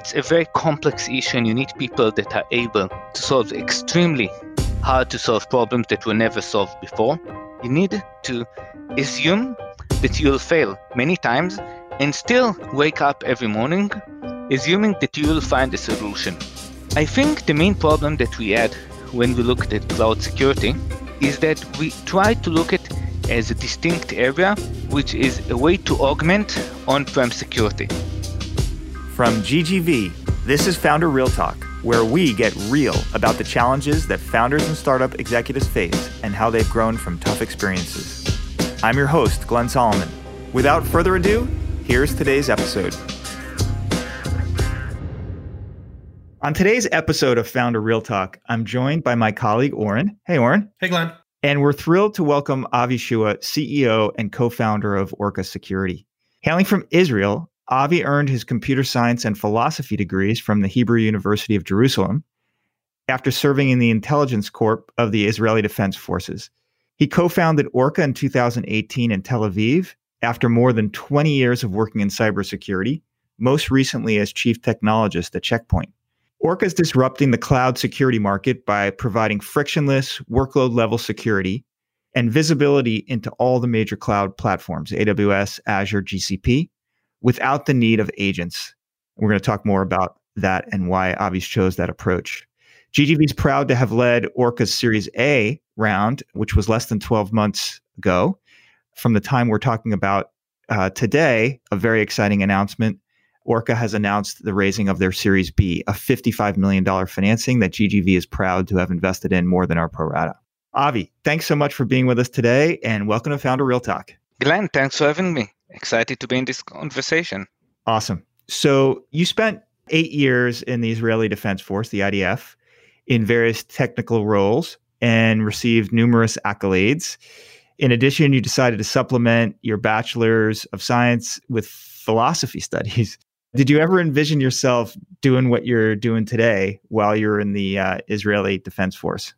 it's a very complex issue and you need people that are able to solve extremely hard to solve problems that were never solved before. You need to assume that you'll fail many times and still wake up every morning assuming that you will find a solution. I think the main problem that we had when we looked at cloud security is that we try to look at as a distinct area which is a way to augment on-prem security. From GGV, this is Founder Real Talk, where we get real about the challenges that founders and startup executives face and how they've grown from tough experiences. I'm your host, Glenn Solomon. Without further ado, here's today's episode. On today's episode of Founder Real Talk, I'm joined by my colleague Oren. Hey, Oren. Hey, Glenn. And we're thrilled to welcome Avi Shua, CEO and co founder of Orca Security. Hailing from Israel, Avi earned his computer science and philosophy degrees from the Hebrew University of Jerusalem after serving in the intelligence corps of the Israeli Defense Forces. He co founded Orca in 2018 in Tel Aviv after more than 20 years of working in cybersecurity, most recently as chief technologist at Checkpoint. Orca is disrupting the cloud security market by providing frictionless workload level security and visibility into all the major cloud platforms AWS, Azure, GCP without the need of agents. We're going to talk more about that and why Avi's chose that approach. GGV is proud to have led Orca's Series A round, which was less than 12 months ago. From the time we're talking about uh, today, a very exciting announcement. Orca has announced the raising of their Series B, a $55 million financing that GGV is proud to have invested in more than our pro rata. Avi, thanks so much for being with us today and welcome to Founder Real Talk. Glenn, thanks for having me. Excited to be in this conversation. Awesome. So you spent eight years in the Israeli Defense Force, the IDF, in various technical roles and received numerous accolades. In addition, you decided to supplement your bachelor's of science with philosophy studies. Did you ever envision yourself doing what you're doing today while you're in the uh, Israeli Defense Force?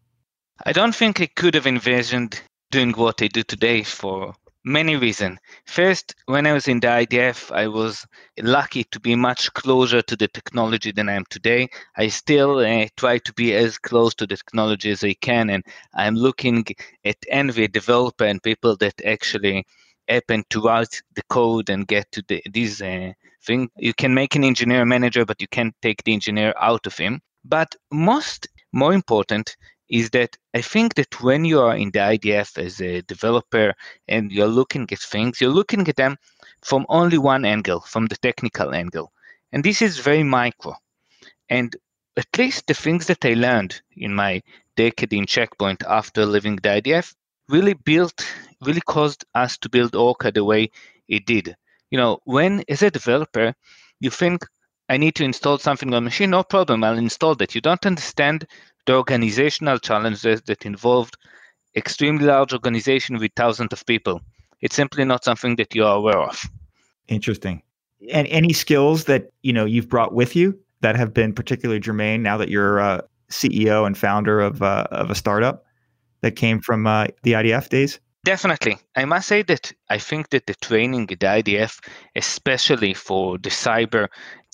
I don't think I could have envisioned doing what I do today for many reasons. First, when I was in the IDF, I was lucky to be much closer to the technology than I am today. I still uh, try to be as close to the technology as I can, and I'm looking at envy developer and people that actually happen to write the code and get to the, these uh, things. You can make an engineer manager, but you can't take the engineer out of him. But most more important is that I think that when you are in the IDF as a developer and you're looking at things, you're looking at them from only one angle, from the technical angle. And this is very micro. And at least the things that I learned in my decade in Checkpoint after leaving the IDF really built, really caused us to build Orca the way it did. You know, when as a developer, you think I need to install something on machine, no problem, I'll install that. You don't understand the organizational challenges that involved extremely large organization with thousands of people. It's simply not something that you are aware of. Interesting. And any skills that you know you've brought with you that have been particularly germane now that you're uh, CEO and founder of uh, of a startup that came from uh, the IDF days? Definitely. I must say that I think that the training at the IDF, especially for the cyber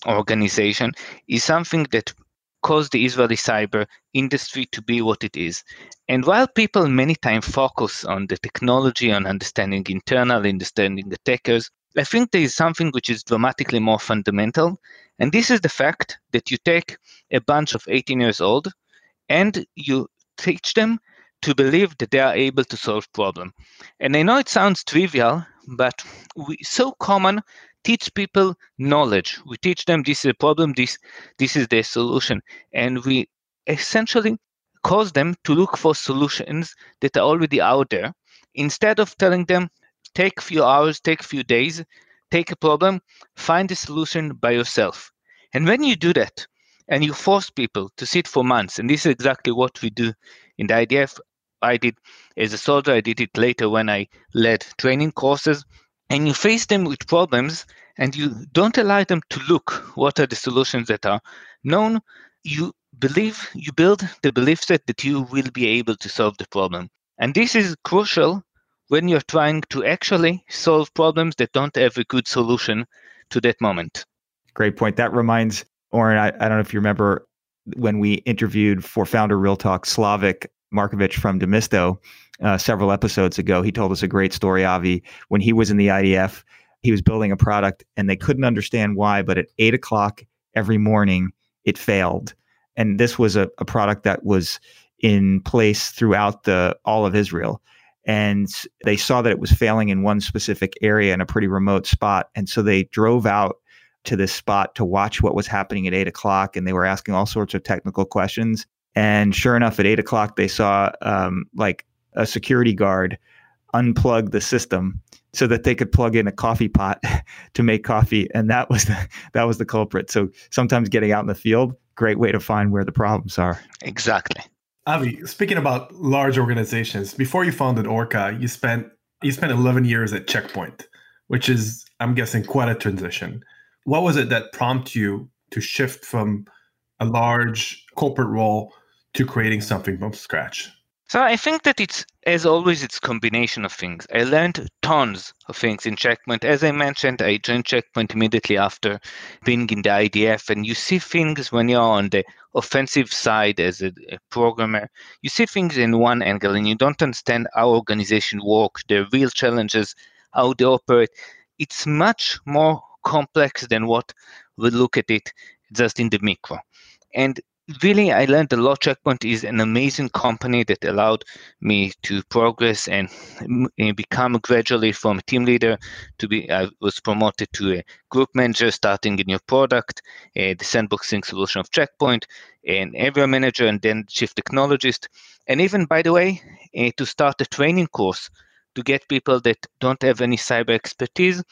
organization, is something that caused the Israeli cyber industry to be what it is. And while people many times focus on the technology, on understanding internal, understanding attackers, I think there is something which is dramatically more fundamental. And this is the fact that you take a bunch of 18 years old and you teach them to believe that they are able to solve problem. And I know it sounds trivial, but we, so common teach people knowledge. We teach them this is a problem, this this is the solution, and we essentially cause them to look for solutions that are already out there instead of telling them take a few hours, take a few days, take a problem, find a solution by yourself. And when you do that, and you force people to sit for months, and this is exactly what we do in the IDF. I did as a soldier, I did it later when I led training courses and you face them with problems and you don't allow them to look what are the solutions that are known. You believe you build the belief set that you will be able to solve the problem. And this is crucial when you're trying to actually solve problems that don't have a good solution to that moment. Great point. That reminds Oren, I, I don't know if you remember when we interviewed for Founder Real Talk Slavik Markovic from Demisto uh, several episodes ago. He told us a great story, Avi, when he was in the IDF. He was building a product and they couldn't understand why, but at eight o'clock every morning, it failed. And this was a, a product that was in place throughout the all of Israel. And they saw that it was failing in one specific area in a pretty remote spot. And so they drove out to this spot to watch what was happening at eight o'clock. And they were asking all sorts of technical questions. And sure enough, at eight o'clock, they saw um, like a security guard unplug the system so that they could plug in a coffee pot to make coffee and that was the that was the culprit. So sometimes getting out in the field great way to find where the problems are. Exactly. Avi speaking about large organizations before you founded orca you spent you spent 11 years at checkpoint which is i'm guessing quite a transition. What was it that prompted you to shift from a large corporate role to creating something from scratch so I think that it's, as always, it's combination of things. I learned tons of things in Checkpoint. As I mentioned, I joined Checkpoint immediately after being in the IDF, and you see things when you're on the offensive side as a, a programmer. You see things in one angle, and you don't understand how organization work, the real challenges, how they operate. It's much more complex than what we look at it just in the micro. And really i learned a lot. Checkpoint is an amazing company that allowed me to progress and become gradually from team leader to be i was promoted to a group manager starting a new product uh, the sandboxing solution of checkpoint an area manager and then chief technologist. And even by the way uh, to start a training course to get people that don't have any cyber expertise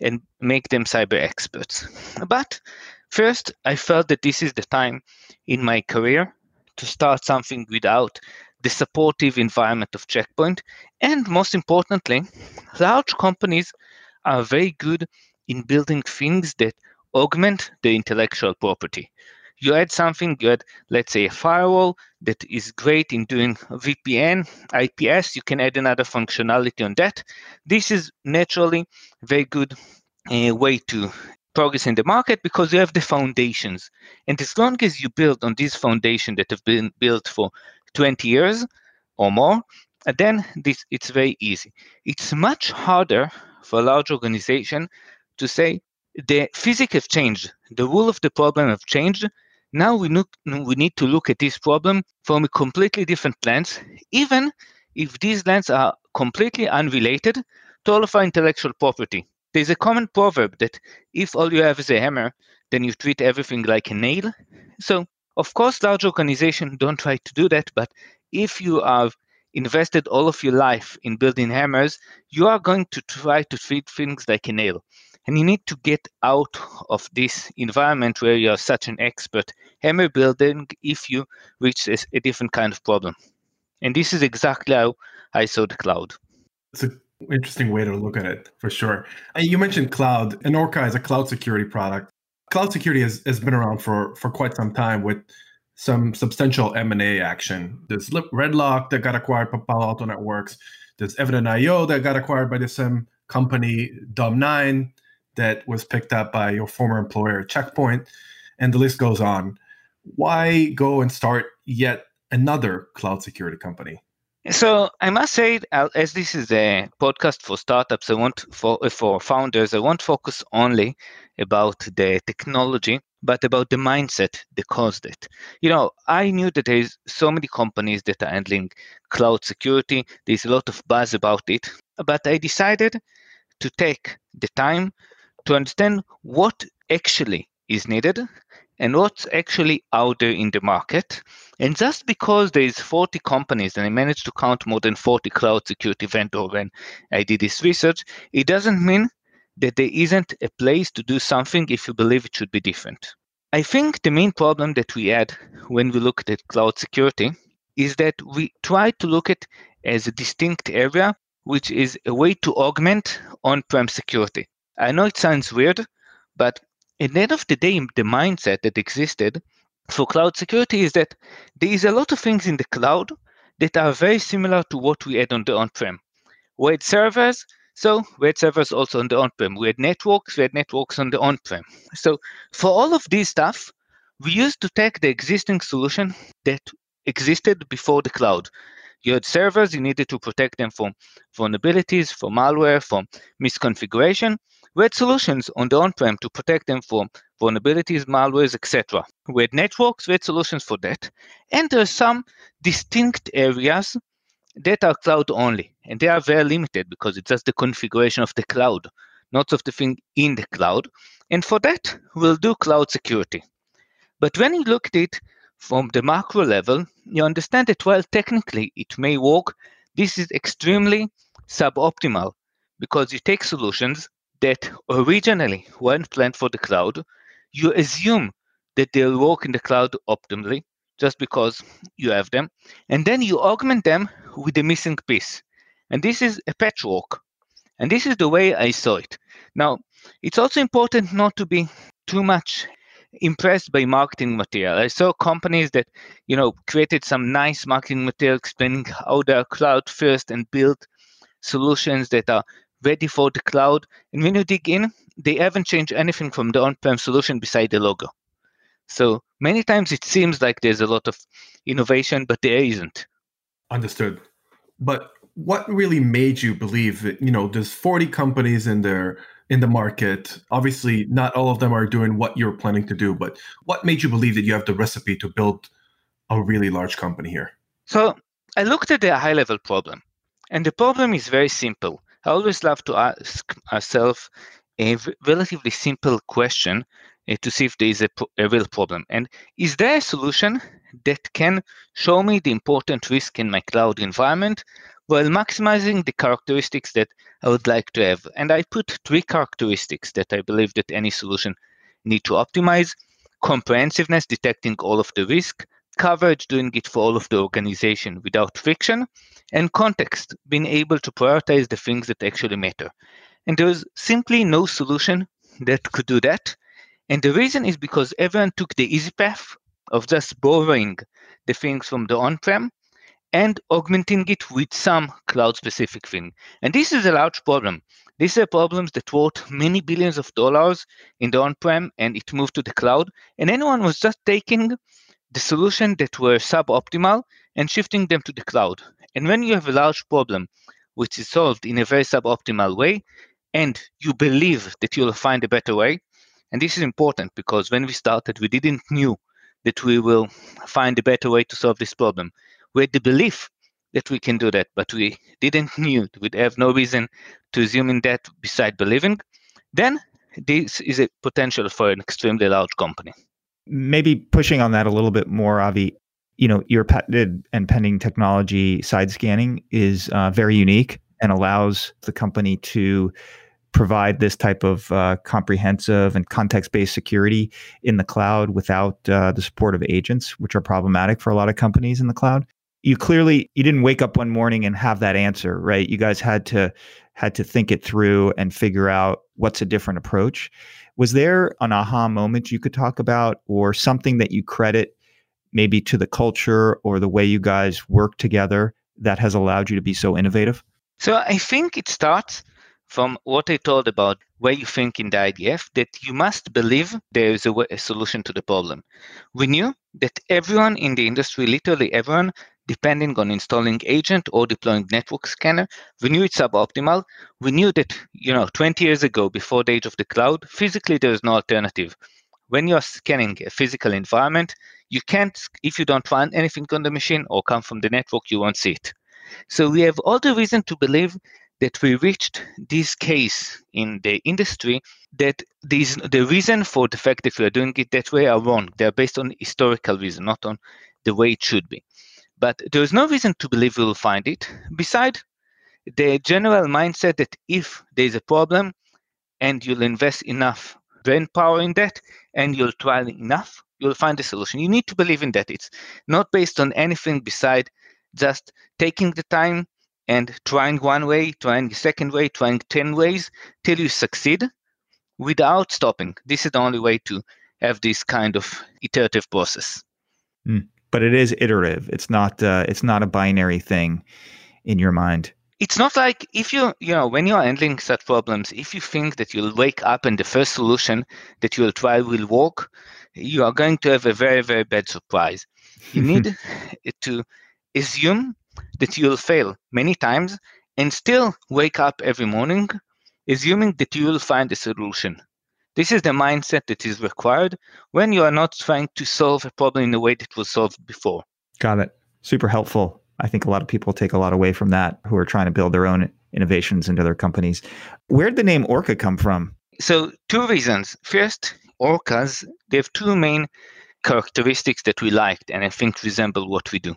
and make them cyber experts. But First, I felt that this is the time in my career to start something without the supportive environment of Checkpoint. And most importantly, large companies are very good in building things that augment the intellectual property. You add something good, let's say a firewall that is great in doing VPN, IPS, you can add another functionality on that. This is naturally very good uh, way to progress in the market because you have the foundations. And as long as you build on these foundations that have been built for 20 years or more, then this it's very easy. It's much harder for a large organization to say the physics have changed, the rule of the problem have changed. Now we, look, we need to look at this problem from a completely different lens, even if these lenses are completely unrelated to all of our intellectual property. There's a common proverb that if all you have is a hammer, then you treat everything like a nail. So, of course, large organizations don't try to do that, but if you have invested all of your life in building hammers, you are going to try to treat things like a nail. And you need to get out of this environment where you are such an expert hammer building if you reach a, a different kind of problem. And this is exactly how I saw the cloud. It's a interesting way to look at it for sure. You mentioned cloud, and Orca is a cloud security product. Cloud security has, has been around for, for quite some time with some substantial M&A action. There's Redlock that got acquired by Palo Alto Networks. There's Evident.io that got acquired by the same company, Dome9, that was picked up by your former employer, Checkpoint, and the list goes on. Why go and start yet another cloud security company? So I must say, uh, as this is a podcast for startups, I want for uh, for founders, I won't focus only about the technology, but about the mindset that caused it. You know, I knew that there's so many companies that are handling cloud security. There's a lot of buzz about it, but I decided to take the time to understand what actually is needed and what's actually out there in the market. And just because there's 40 companies and I managed to count more than 40 cloud security vendors when I did this research, it doesn't mean that there isn't a place to do something if you believe it should be different. I think the main problem that we had when we looked at cloud security is that we try to look at as a distinct area, which is a way to augment on-prem security. I know it sounds weird, but at the end of the day, the mindset that existed for cloud security is that there is a lot of things in the cloud that are very similar to what we had on the on-prem. We had servers, so we had servers also on the on-prem. We had networks, we had networks on the on-prem. So for all of this stuff, we used to take the existing solution that existed before the cloud. You had servers, you needed to protect them from vulnerabilities, from malware, from misconfiguration. We had solutions on the on-prem to protect them from vulnerabilities, malwares, etc. We had networks, we had solutions for that. And there are some distinct areas that are cloud only, and they are very limited because it's just the configuration of the cloud, not of the thing in the cloud. And for that, we'll do cloud security. But when you look at it from the macro level, you understand that while technically it may work, this is extremely suboptimal because you take solutions that originally weren't planned for the cloud, you assume that they'll work in the cloud optimally just because you have them, and then you augment them with the missing piece. And this is a patchwork. And this is the way I saw it. Now, it's also important not to be too much impressed by marketing material. I saw companies that, you know, created some nice marketing material explaining how they're cloud first and build solutions that are ready for the cloud. And when you dig in, they haven't changed anything from the on-prem solution beside the logo. So many times it seems like there's a lot of innovation, but there isn't. Understood. But what really made you believe that, you know, there's 40 companies in there in the market. Obviously, not all of them are doing what you're planning to do, but what made you believe that you have the recipe to build a really large company here? So I looked at the high level problem, and the problem is very simple. I always love to ask myself a relatively simple question uh, to see if there is a, a real problem. And is there a solution that can show me the important risk in my cloud environment while maximizing the characteristics that I would like to have. And I put three characteristics that I believe that any solution need to optimize. Comprehensiveness, detecting all of the risk. Coverage, doing it for all of the organization without friction. And context, being able to prioritize the things that actually matter. And there's simply no solution that could do that. And the reason is because everyone took the easy path of just borrowing the things from the on-prem and augmenting it with some cloud specific thing. And this is a large problem. These are problems that worth many billions of dollars in the on-prem and it moved to the cloud. And anyone was just taking the solution that were suboptimal and shifting them to the cloud. And when you have a large problem which is solved in a very suboptimal way, and you believe that you'll find a better way, and this is important because when we started, we didn't knew that we will find a better way to solve this problem we had the belief that we can do that, but we didn't knew, we have no reason to assume in that beside believing, then this is a potential for an extremely large company. Maybe pushing on that a little bit more, Avi, you know, your patented and pending technology side scanning is uh, very unique and allows the company to provide this type of uh, comprehensive and context-based security in the cloud without uh, the support of agents, which are problematic for a lot of companies in the cloud. You clearly you didn't wake up one morning and have that answer right? You guys had to had to think it through and figure out what's a different approach was there an aha moment you could talk about or something that you credit maybe to the culture or the way you guys work together that has allowed you to be so innovative so i think it starts from what I told about where you think in the IDF that you must believe there is a, a, solution to the problem. We knew that everyone in the industry, literally everyone, depending on installing agent or deploying network scanner. We knew it's suboptimal. We knew that, you know, 20 years ago, before the age of the cloud, physically there is no alternative. When you're scanning a physical environment, you can't, if you don't find anything on the machine or come from the network, you won't see it. So we have all the reason to believe that we reached this case in the industry that these, the reason for the fact that we are doing it that way are wrong. They are based on historical reason, not on the way it should be. But there is no reason to believe we will find it, beside the general mindset that if there is a problem and you'll invest enough brain power in that and you'll try enough, you'll find a solution. You need to believe in that. It's not based on anything beside just taking the time and trying one way, trying a second way, trying 10 ways till you succeed without stopping. This is the only way to have this kind of iterative process. Mm but it is iterative. It's not uh, it's not a binary thing in your mind. it's not like if you you know when you're handling such problems if you think that you'll wake up and the first solution that you'll try will work you are going to have a very very bad surprise you need to assume that you'll fail many times and still wake up every morning assuming that you will find a solution this is the mindset that is required when you are not trying to solve a problem in the way that was solved before got it super helpful I think a lot of people take a lot away from that who are trying to build their own innovations into their companies. Where did the name Orca come from? So, two reasons. First, orcas, they have two main characteristics that we liked and I think resemble what we do.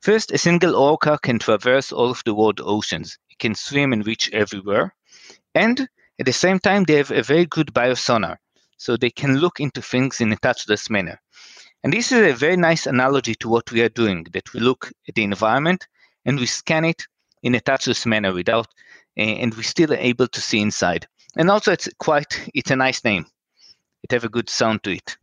First, a single orca can traverse all of the world oceans. It can swim and reach everywhere. And at the same time, they have a very good biosonar, so they can look into things in a touchless manner. And this is a very nice analogy to what we are doing, that we look at the environment and we scan it in a touchless manner without, and we still are able to see inside. And also it's quite, it's a nice name. It have a good sound to it.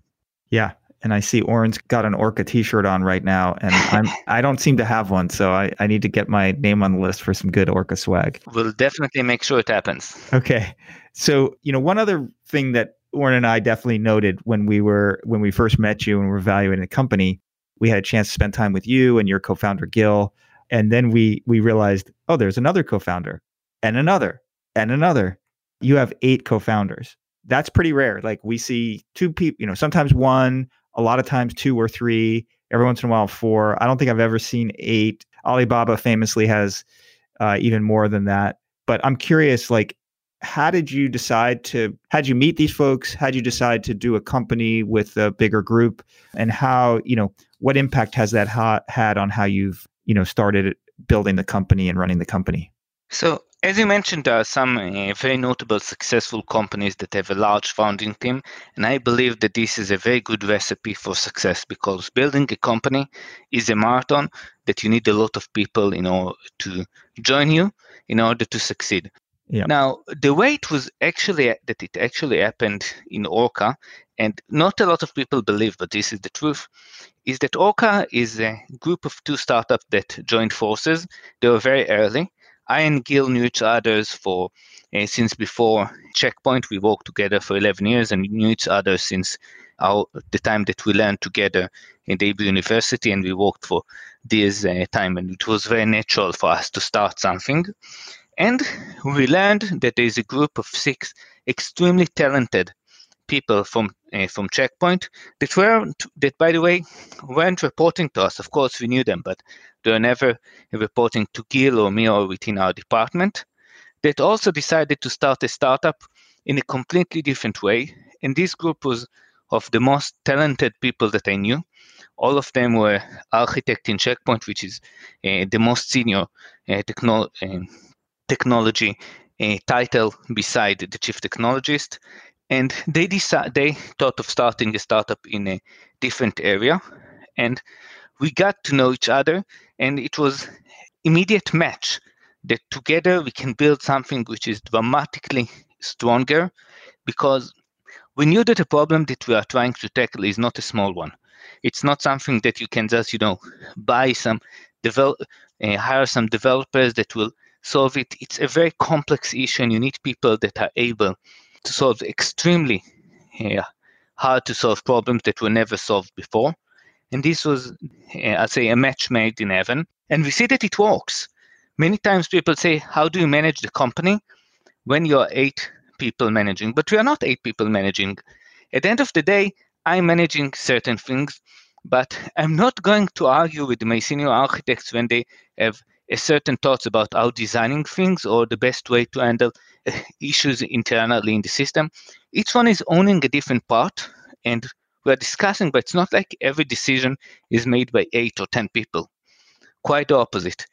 Yeah. And I see Oren's got an Orca t-shirt on right now, and I'm I don't seem to have one, so I, I need to get my name on the list for some good Orca swag. We'll definitely make sure it happens. Okay. So, you know, one other thing that Oren and I definitely noted when we were when we first met you and were evaluating the company, we had a chance to spend time with you and your co-founder Gil, and then we we realized, oh, there's another co-founder and another and another. You have eight co-founders. That's pretty rare. Like we see two people, you know, sometimes one, a lot of times two or three, every once in a while four. I don't think I've ever seen eight. Alibaba famously has uh, even more than that. But I'm curious, like how did you decide to how did you meet these folks how did you decide to do a company with a bigger group and how you know what impact has that ha- had on how you've you know started building the company and running the company so as you mentioned there are some uh, very notable successful companies that have a large founding team and i believe that this is a very good recipe for success because building a company is a marathon that you need a lot of people in order to join you in order to succeed yeah. Now, the way it was actually that it actually happened in Orca, and not a lot of people believe, but this is the truth, is that Orca is a group of two startups that joined forces. They were very early. I and Gil knew each other for uh, since before Checkpoint. We worked together for 11 years and knew each other since our, the time that we learned together in the Hebrew University, and we worked for this uh, time. And it was very natural for us to start something. And we learned that there is a group of six extremely talented people from uh, from Checkpoint that were that by the way weren't reporting to us. Of course, we knew them, but they were never reporting to Gil or me or within our department. That also decided to start a startup in a completely different way. And this group was of the most talented people that I knew. All of them were architect in Checkpoint, which is uh, the most senior uh, technology technology uh, title beside the chief technologist. And they decided they thought of starting a startup in a different area, and we got to know each other, and it was immediate match that together we can build something which is dramatically stronger because we knew that the problem that we are trying to tackle is not a small one. It's not something that you can just, you know, buy some develop, uh, hire some developers that will solve it. It's a very complex issue, and you need people that are able to solve extremely yeah, hard to solve problems that were never solved before. And this was, I'd say, a match made in heaven. And we see that it works. Many times people say, How do you manage the company when you're eight people managing? But we are not eight people managing. At the end of the day, I'm managing certain things, but I'm not going to argue with my senior architects when they have a certain thoughts about how designing things or the best way to handle uh, issues internally in the system. Each one is owning a different part, and we're discussing, but it's not like every decision is made by eight or 10 people. Quite the opposite.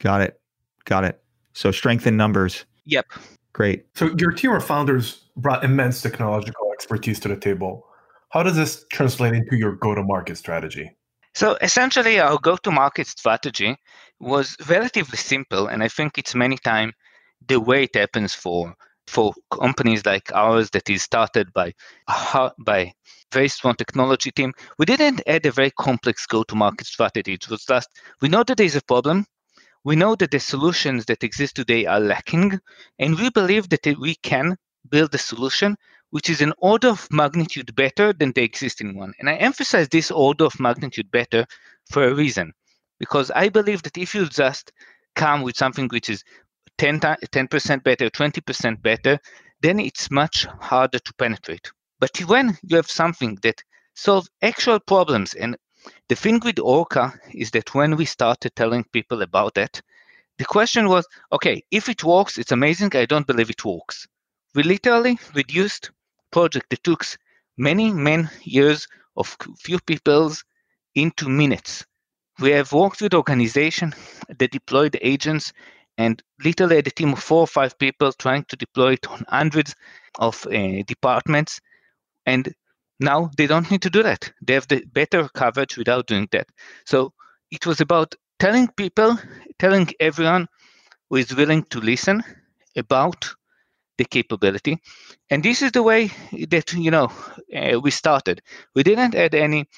Got it. Got it. So strength in numbers. Yep. Great. So your team of founders brought immense technological expertise to the table. How does this translate into your go to market strategy? So essentially, our go-to-market strategy was relatively simple, and I think it's many times the way it happens for for companies like ours that is started by by very strong technology team. We didn't add a very complex go-to-market strategy. It was just we know that there is a problem. we know that the solutions that exist today are lacking, and we believe that we can build a solution which is an order of magnitude better than the existing one. And I emphasize this order of magnitude better for a reason, because I believe that if you just come with something which is 10, 10% better, 20% better, then it's much harder to penetrate. But when you have something that solves actual problems, and the thing with Orca is that when we started telling people about that, the question was, okay, if it works, it's amazing. I don't believe it works. We literally reduced project that took many, many years of few people's into minutes. We have worked with organizations that deployed agents and literally a team of four or five people trying to deploy it on hundreds of uh, departments. And now they don't need to do that. They have the better coverage without doing that. So it was about telling people, telling everyone who is willing to listen about the capability. And this is the way that you know uh, we started. We didn't add any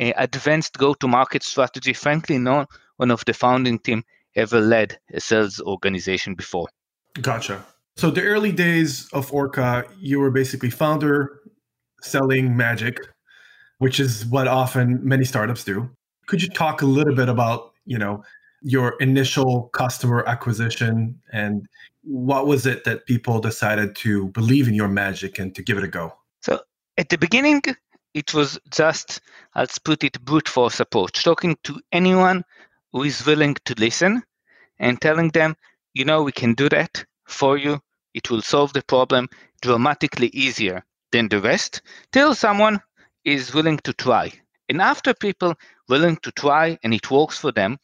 uh, advanced go-to-market strategy. Frankly, no one of the founding team ever led a sales organization before. Gotcha. So the early days of Orca, you were basically founder selling magic, which is what often many startups do. Could you talk a little bit about, you know, your initial customer acquisition and what was it that people decided to believe in your magic and to give it a go? So at the beginning, it was just, let's put it, brute force approach, talking to anyone who is willing to listen and telling them, you know, we can do that for you. It will solve the problem dramatically easier than the rest till someone is willing to try. And after people willing to try and it works for them,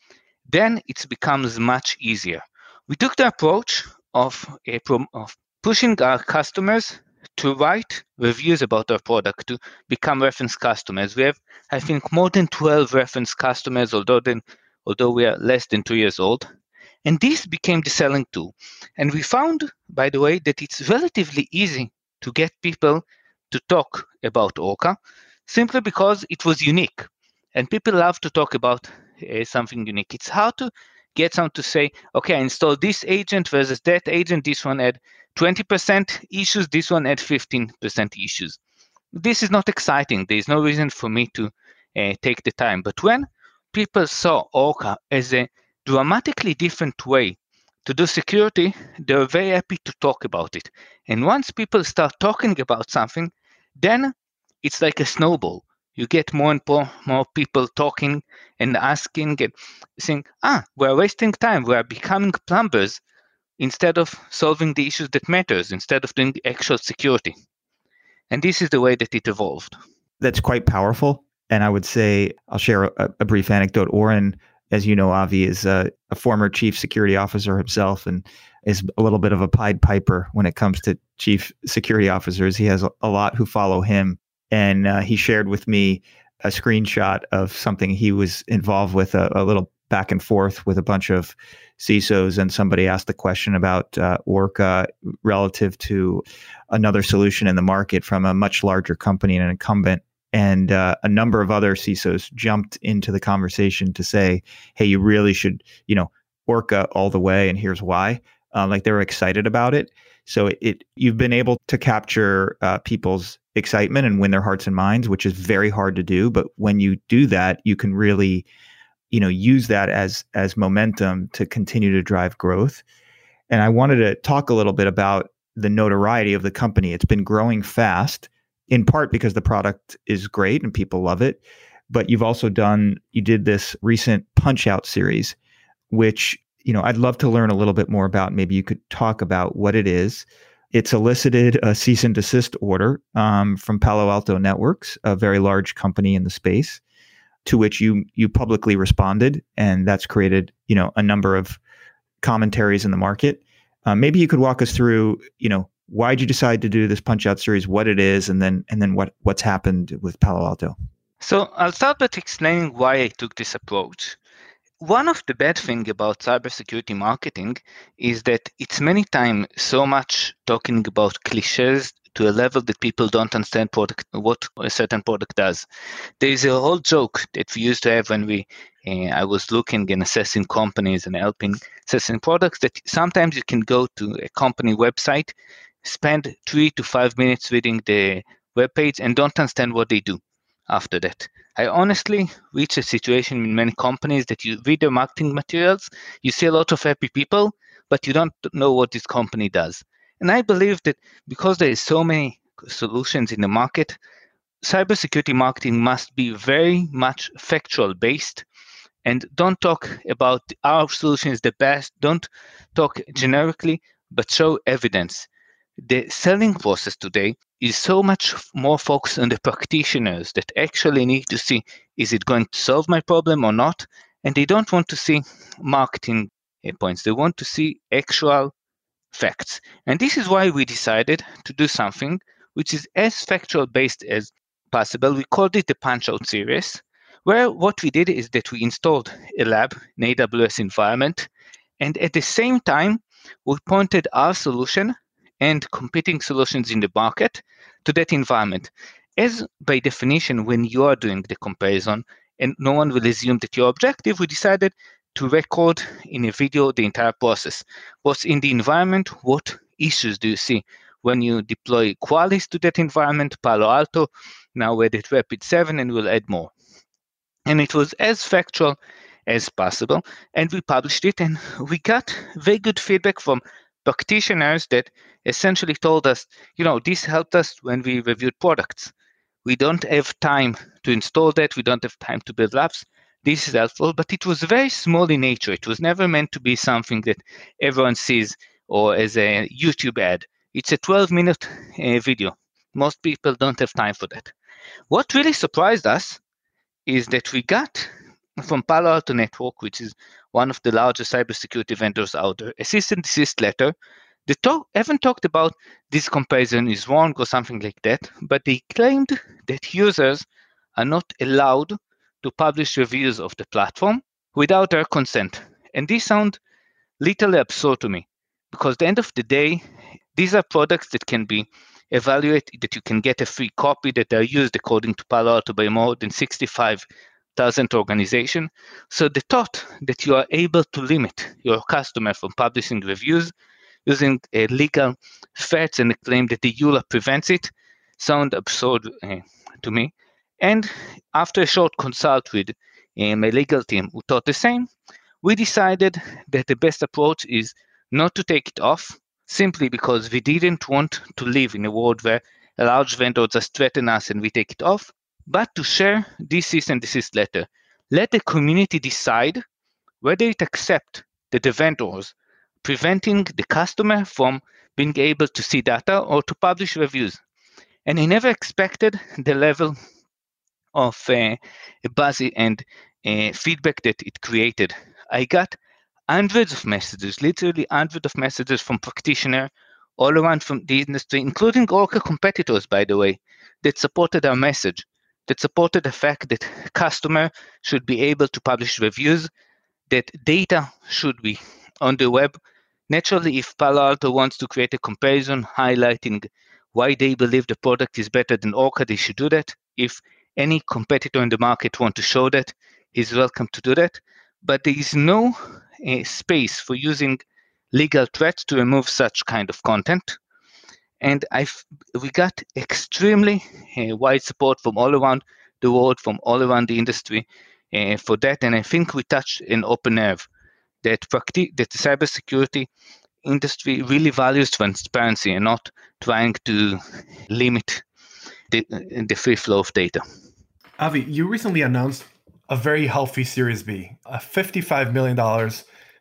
then it becomes much easier. We took the approach of, a, of pushing our customers to write reviews about our product to become reference customers. We have, I think, more than 12 reference customers, although then, although we are less than two years old. And this became the selling tool. And we found, by the way, that it's relatively easy to get people to talk about Orca simply because it was unique. And people love to talk about uh, something unique. It's hard to get someone to say, okay, I installed this agent versus that agent. This one had 20% issues, this one had 15% issues. This is not exciting. There is no reason for me to uh, take the time. But when people saw Orca as a dramatically different way to do security, they're very happy to talk about it. And once people start talking about something, then it's like a snowball. You get more and more, more people talking and asking and saying, ah, we're wasting time. We're becoming plumbers instead of solving the issues that matters, instead of doing actual security. And this is the way that it evolved. That's quite powerful. And I would say, I'll share a, a brief anecdote. Oren as you know, Avi is a, a, former chief security officer himself and is a little bit of a Pied Piper when it comes to chief security officers. He has a, lot who follow him. And uh, he shared with me a screenshot of something he was involved with, a, a, little back and forth with a bunch of CISOs. And somebody asked the question about uh, Orca relative to another solution in the market from a much larger company and an incumbent and uh, a number of other CISOs jumped into the conversation to say, "Hey, you really should, you know, Orca all the way, and here's why." Uh, like they're excited about it. So it, it you've been able to capture uh, people's excitement and win their hearts and minds, which is very hard to do. But when you do that, you can really, you know, use that as as momentum to continue to drive growth. And I wanted to talk a little bit about the notoriety of the company. It's been growing fast in part because the product is great and people love it. But you've also done, you did this recent Punch Out series, which, you know, I'd love to learn a little bit more about. Maybe you could talk about what it is. It's elicited a cease and desist order um, from Palo Alto Networks, a very large company in the space, to which you you publicly responded, and that's created you know a number of commentaries in the market. Uh, maybe you could walk us through, you know, why'd you decide to do this punch out series what it is and then and then what what's happened with palo alto so i'll start by explaining why i took this approach one of the bad things about cybersecurity marketing is that it's many times so much talking about cliches to a level that people don't understand product, what a certain product does. There is a whole joke that we used to have when we uh, I was looking and assessing companies and helping assessing products that sometimes you can go to a company website, spend three to five minutes reading the web page and don't understand what they do after that. I honestly reach a situation in many companies that you read their marketing materials, you see a lot of happy people, but you don't know what this company does. And I believe that because there is so many solutions in the market, cybersecurity marketing must be very much factual based and don't talk about our solution is the best don't talk generically but show evidence the selling process today is so much more focused on the practitioners that actually need to see is it going to solve my problem or not? And they don't want to see marketing points. They want to see actual facts. And this is why we decided to do something which is as factual based as possible. We called it the punch out series where what we did is that we installed a lab in aws environment and at the same time we pointed our solution and competing solutions in the market to that environment. As by definition, when you are doing the comparison, and no one will assume that you're objective, we decided to record in a video the entire process. What's in the environment? What issues do you see when you deploy Qualys to that environment, Palo Alto, now we're at Rapid 7, and we'll add more. And it was as factual as possible, and we published it, and we got very good feedback from practitioners that essentially told us, you know, this helped us when we reviewed products. We don't have time to install that. We don't have time to build labs. This is helpful, but it was very small in nature. It was never meant to be something that everyone sees or as a YouTube ad. It's a 12 minute uh, video. Most people don't have time for that. What really surprised us is that we got from Palo Alto Network, which is one of the largest cybersecurity vendors out there, a cease and desist letter. They talk, haven't talked about this comparison is wrong or something like that, but they claimed that users are not allowed to publish reviews of the platform without their consent. And this sounds literally absurd to me because at the end of the day, these are products that can be evaluated, that you can get a free copy that are used according to Palo Alto by more than 65 doesn't organization. So the thought that you are able to limit your customer from publishing reviews using a legal threats and a claim that the EULA prevents it sound absurd uh, to me. And after a short consult with uh, my legal team who thought the same, we decided that the best approach is not to take it off simply because we didn't want to live in a world where large vendors just threaten us and we take it off but to share this cease and desist letter. Let the community decide whether it accepts that the vendors preventing the customer from being able to see data or to publish reviews. And I never expected the level of uh, buzzy and uh, feedback that it created. I got hundreds of messages, literally hundreds of messages from practitioners all around from the industry, including Orca competitors, by the way, that supported our message that supported the fact that customer should be able to publish reviews, that data should be on the web. Naturally, if Palo Alto wants to create a comparison highlighting why they believe the product is better than Orca, they should do that. If any competitor in the market want to show that, he's welcome to do that. But there is no uh, space for using legal threats to remove such kind of content and I we got extremely uh, wide support from all around the world, from all around the industry uh, for that. And I think we touched an open nerve that practi- that the cybersecurity industry really values transparency and not trying to limit the, the free flow of data. Avi, you recently announced a very healthy Series B, a $55 million,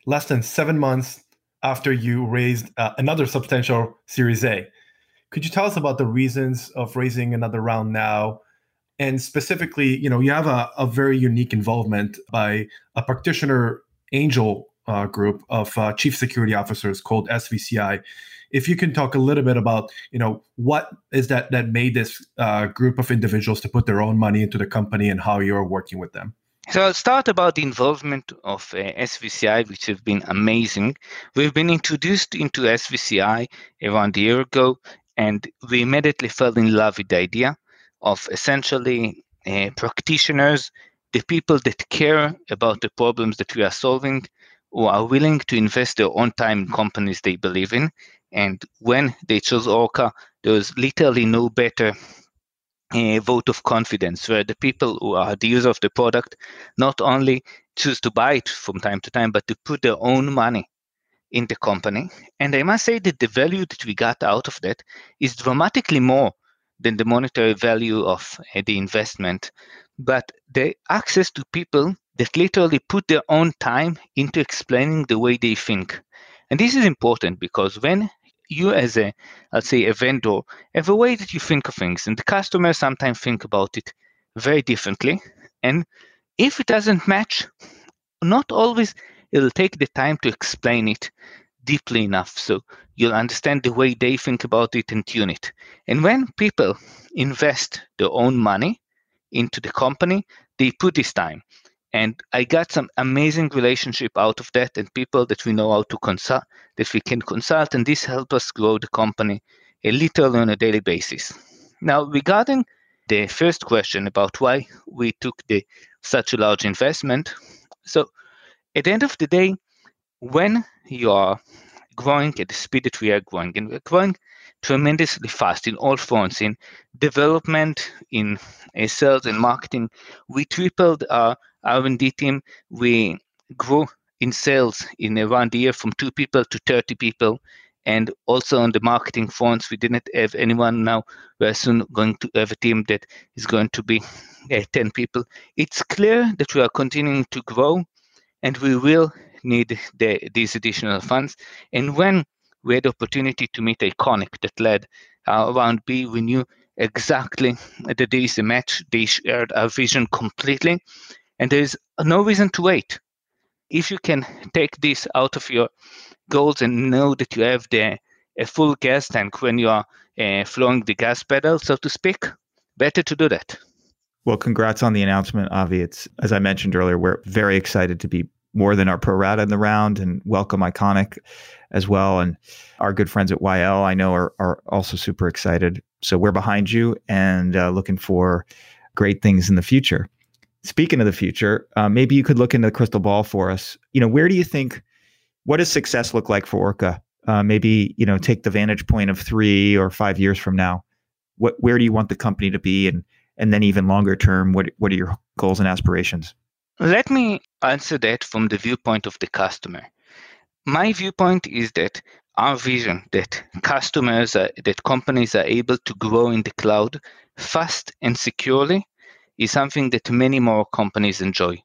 less than seven months after you raised uh, another substantial Series A. Could you tell us about the reasons of raising another round now? And specifically, you know, you have a, a very unique involvement by a practitioner angel uh, group of uh, chief security officers called SVCI. If you can talk a little bit about, you know, what is that that made this uh, group of individuals to put their own money into the company and how you're working with them. So I'll start about the involvement of uh, SVCI, which have been amazing. We've been introduced into SVCI around a year ago, And we immediately fell in love with the idea of essentially uh, practitioners, the people that care about the problems that we are solving, who are willing to invest their own time in companies they believe in. And when they chose Orca, there was literally no better uh, vote of confidence where the people who are the user of the product not only choose to buy it from time to time, but to put their own money in the company. And I must say that the value that we got out of that is dramatically more than the monetary value of uh, the investment, but the access to people that literally put their own time into explaining the way they think. And this is important because when you as a let's say a vendor have a way that you think of things and the customers sometimes think about it very differently and if it doesn't match not always it'll take the time to explain it deeply enough so you'll understand the way they think about it and tune it. And when people invest their own money into the company they put this time. And i got some amazing relationship out of that and people that we know how to consult that we can consult and this helped us grow the company a little on a daily basis. Now regarding the first question about why we took the such a large investment so at the end of the day when you are growing at the speed that we are growing and we're growing tremendously fast in all fronts in development in uh, sales and marketing we tripled our r&d team. We grew in sales in around a year from two people to 30 people and also on the marketing fronts we didn't have anyone. Now we're soon going to have a team that is going to be uh, 10 people. It's clear that we are continuing to grow and we will need the, these additional funds. And when we had the opportunity to meet ICONIQ that led uh, round B, we knew exactly that there is a match. They shared our vision completely, and there is no reason to wait. If you can take this out of your goals and know that you have the a full gas tank when you are uh, flowing the gas pedal, so to speak, better to do that. Well, congrats on the announcement, Avi. It's as I mentioned earlier, we're very excited to be more than our pro rata in the round and welcome ICONIQ as well. And our good friends at YL, I know, are, are also super excited. So we're behind you and uh, looking for great things in the future. Speaking of the future, uh, maybe you could look into the crystal ball for us. You know, where do you think, what does success look like for Orca? Uh, maybe, you know, take the vantage point of three or five years from now. What, where do you want the company to be? And, and then even longer term, what, what are your goals and aspirations? Let me answer that from the viewpoint of the customer. My viewpoint is that our vision that customers, are, that companies are able to grow in the cloud fast and securely is something that many more companies enjoy.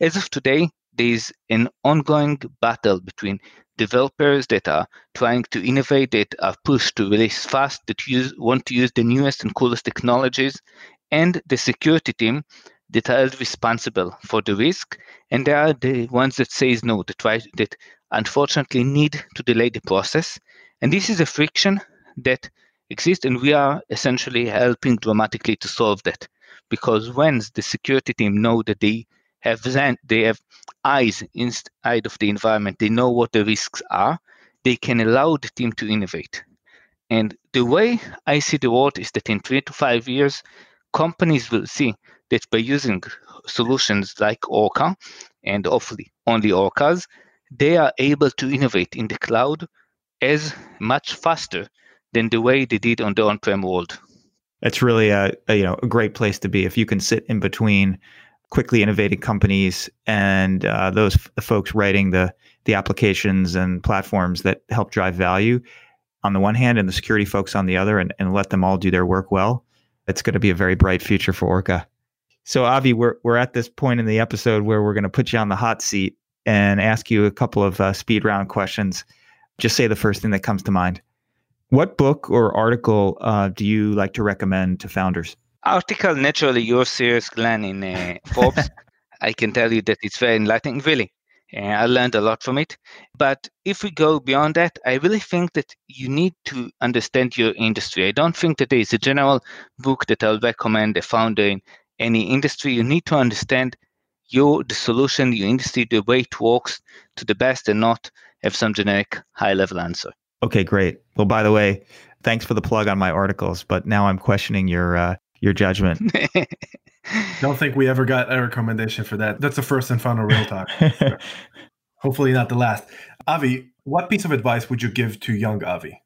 As of today, there is an ongoing battle between developers that are trying to innovate, that are pushed to release fast, that use, want to use the newest and coolest technologies, and the security team that are responsible for the risk, and there are the ones that says no, that try that unfortunately need to delay the process. And this is a friction that exists, and we are essentially helping dramatically to solve that. Because when the security team know that they have they have eyes inside of the environment, they know what the risks are, they can allow the team to innovate. And the way I see the world is that in three to five years, companies will see that by using solutions like Orca and hopefully only Orcas, they are able to innovate in the cloud as much faster than the way they did on the on-prem world. It's really a, a, you know a great place to be if you can sit in between quickly innovating companies and uh, those f- folks writing the the applications and platforms that help drive value on the one hand and the security folks on the other and, and let them all do their work well. It's going to be a very bright future for Orca. So Avi, we're we're at this point in the episode where we're going to put you on the hot seat and ask you a couple of uh, speed round questions. Just say the first thing that comes to mind. What book or article uh, do you like to recommend to founders? Article, naturally, your series, Glenn, in uh, Forbes. I can tell you that it's very enlightening, really. I learned a lot from it. But if we go beyond that, I really think that you need to understand your industry. I don't think that there is a general book that I'll recommend a founder in any industry, you need to understand your the solution, your industry, the way it works to the best and not have some generic high level answer. Okay, great. Well, by the way, Thanks for the plug on my articles, but now I'm questioning your uh, your judgment. Don't think we ever got a recommendation for that. That's the first and final real talk. Hopefully, not the last. Avi, what piece of advice would you give to young Avi?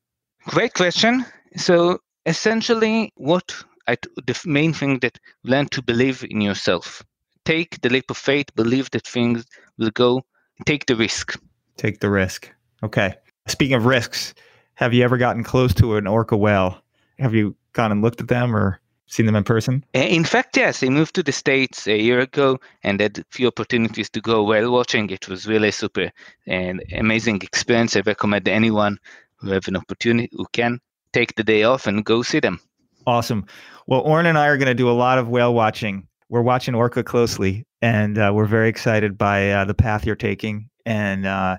Great question. So essentially, what I, the main thing that learn to believe in yourself. Take the leap of faith. Believe that things will go. Take the risk. Take the risk. Okay. Speaking of risks, have you ever gotten close to an orca whale? Have you gone and looked at them or seen them in person? In fact, yes. I moved to the States a year ago and had a few opportunities to go whale watching. It was really super and amazing experience. I recommend anyone who have an opportunity who can take the day off and go see them. Awesome. Well, Oren and I are going to do a lot of whale watching. We're watching orca closely, and uh, we're very excited by uh, the path you're taking, and uh,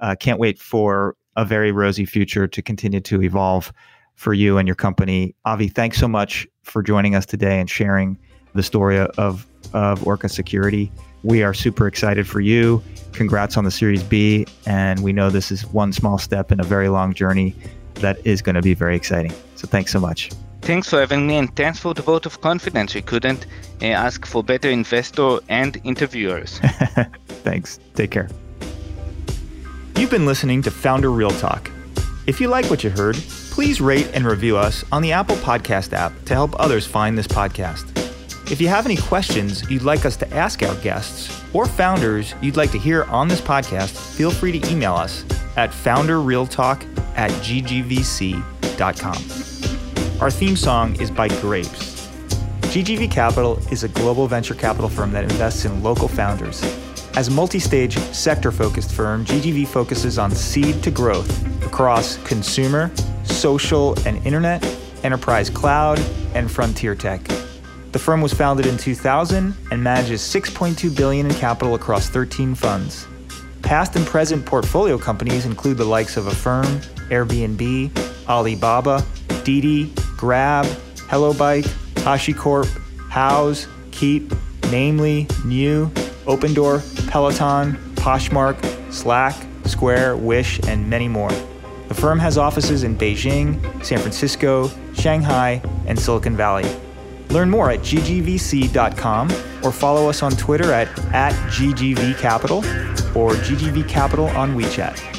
uh can't wait for a very rosy future to continue to evolve for you and your company. Avi, thanks so much for joining us today and sharing the story of of Orca Security. We are super excited for you. Congrats on the Series B, and we know this is one small step in a very long journey that is going to be very exciting. So thanks so much. Thanks for having me and thanks for the vote of confidence. We couldn't uh, ask for better investor and interviewers. thanks. Take care. You've been listening to Founder Real Talk. If you like what you heard, please rate and review us on the Apple Podcast app to help others find this podcast. If you have any questions you'd like us to ask our guests or founders you'd like to hear on this podcast, feel free to email us at founderrealtalk at ggvc.com. Our theme song is by Grapes. GGV Capital is a global venture capital firm that invests in local founders. As a multi stage, sector focused firm, GGV focuses on seed to growth across consumer, social, and internet, enterprise cloud, and frontier tech. The firm was founded in 2000 and manages 6.2 billion in capital across 13 funds. Past and present portfolio companies include the likes of Affirm, Airbnb, Alibaba, Didi, Grab, HelloBike, HashiCorp, Houzz, Keep, Namely, NIU, Opendoor, Peloton, Poshmark, Slack, Square, Wish, and many more. The firm has offices in Beijing, San Francisco, Shanghai, and Silicon Valley. Learn more at ggvc.com or follow us on Twitter at, at ggvcapital or ggvcapital on WeChat.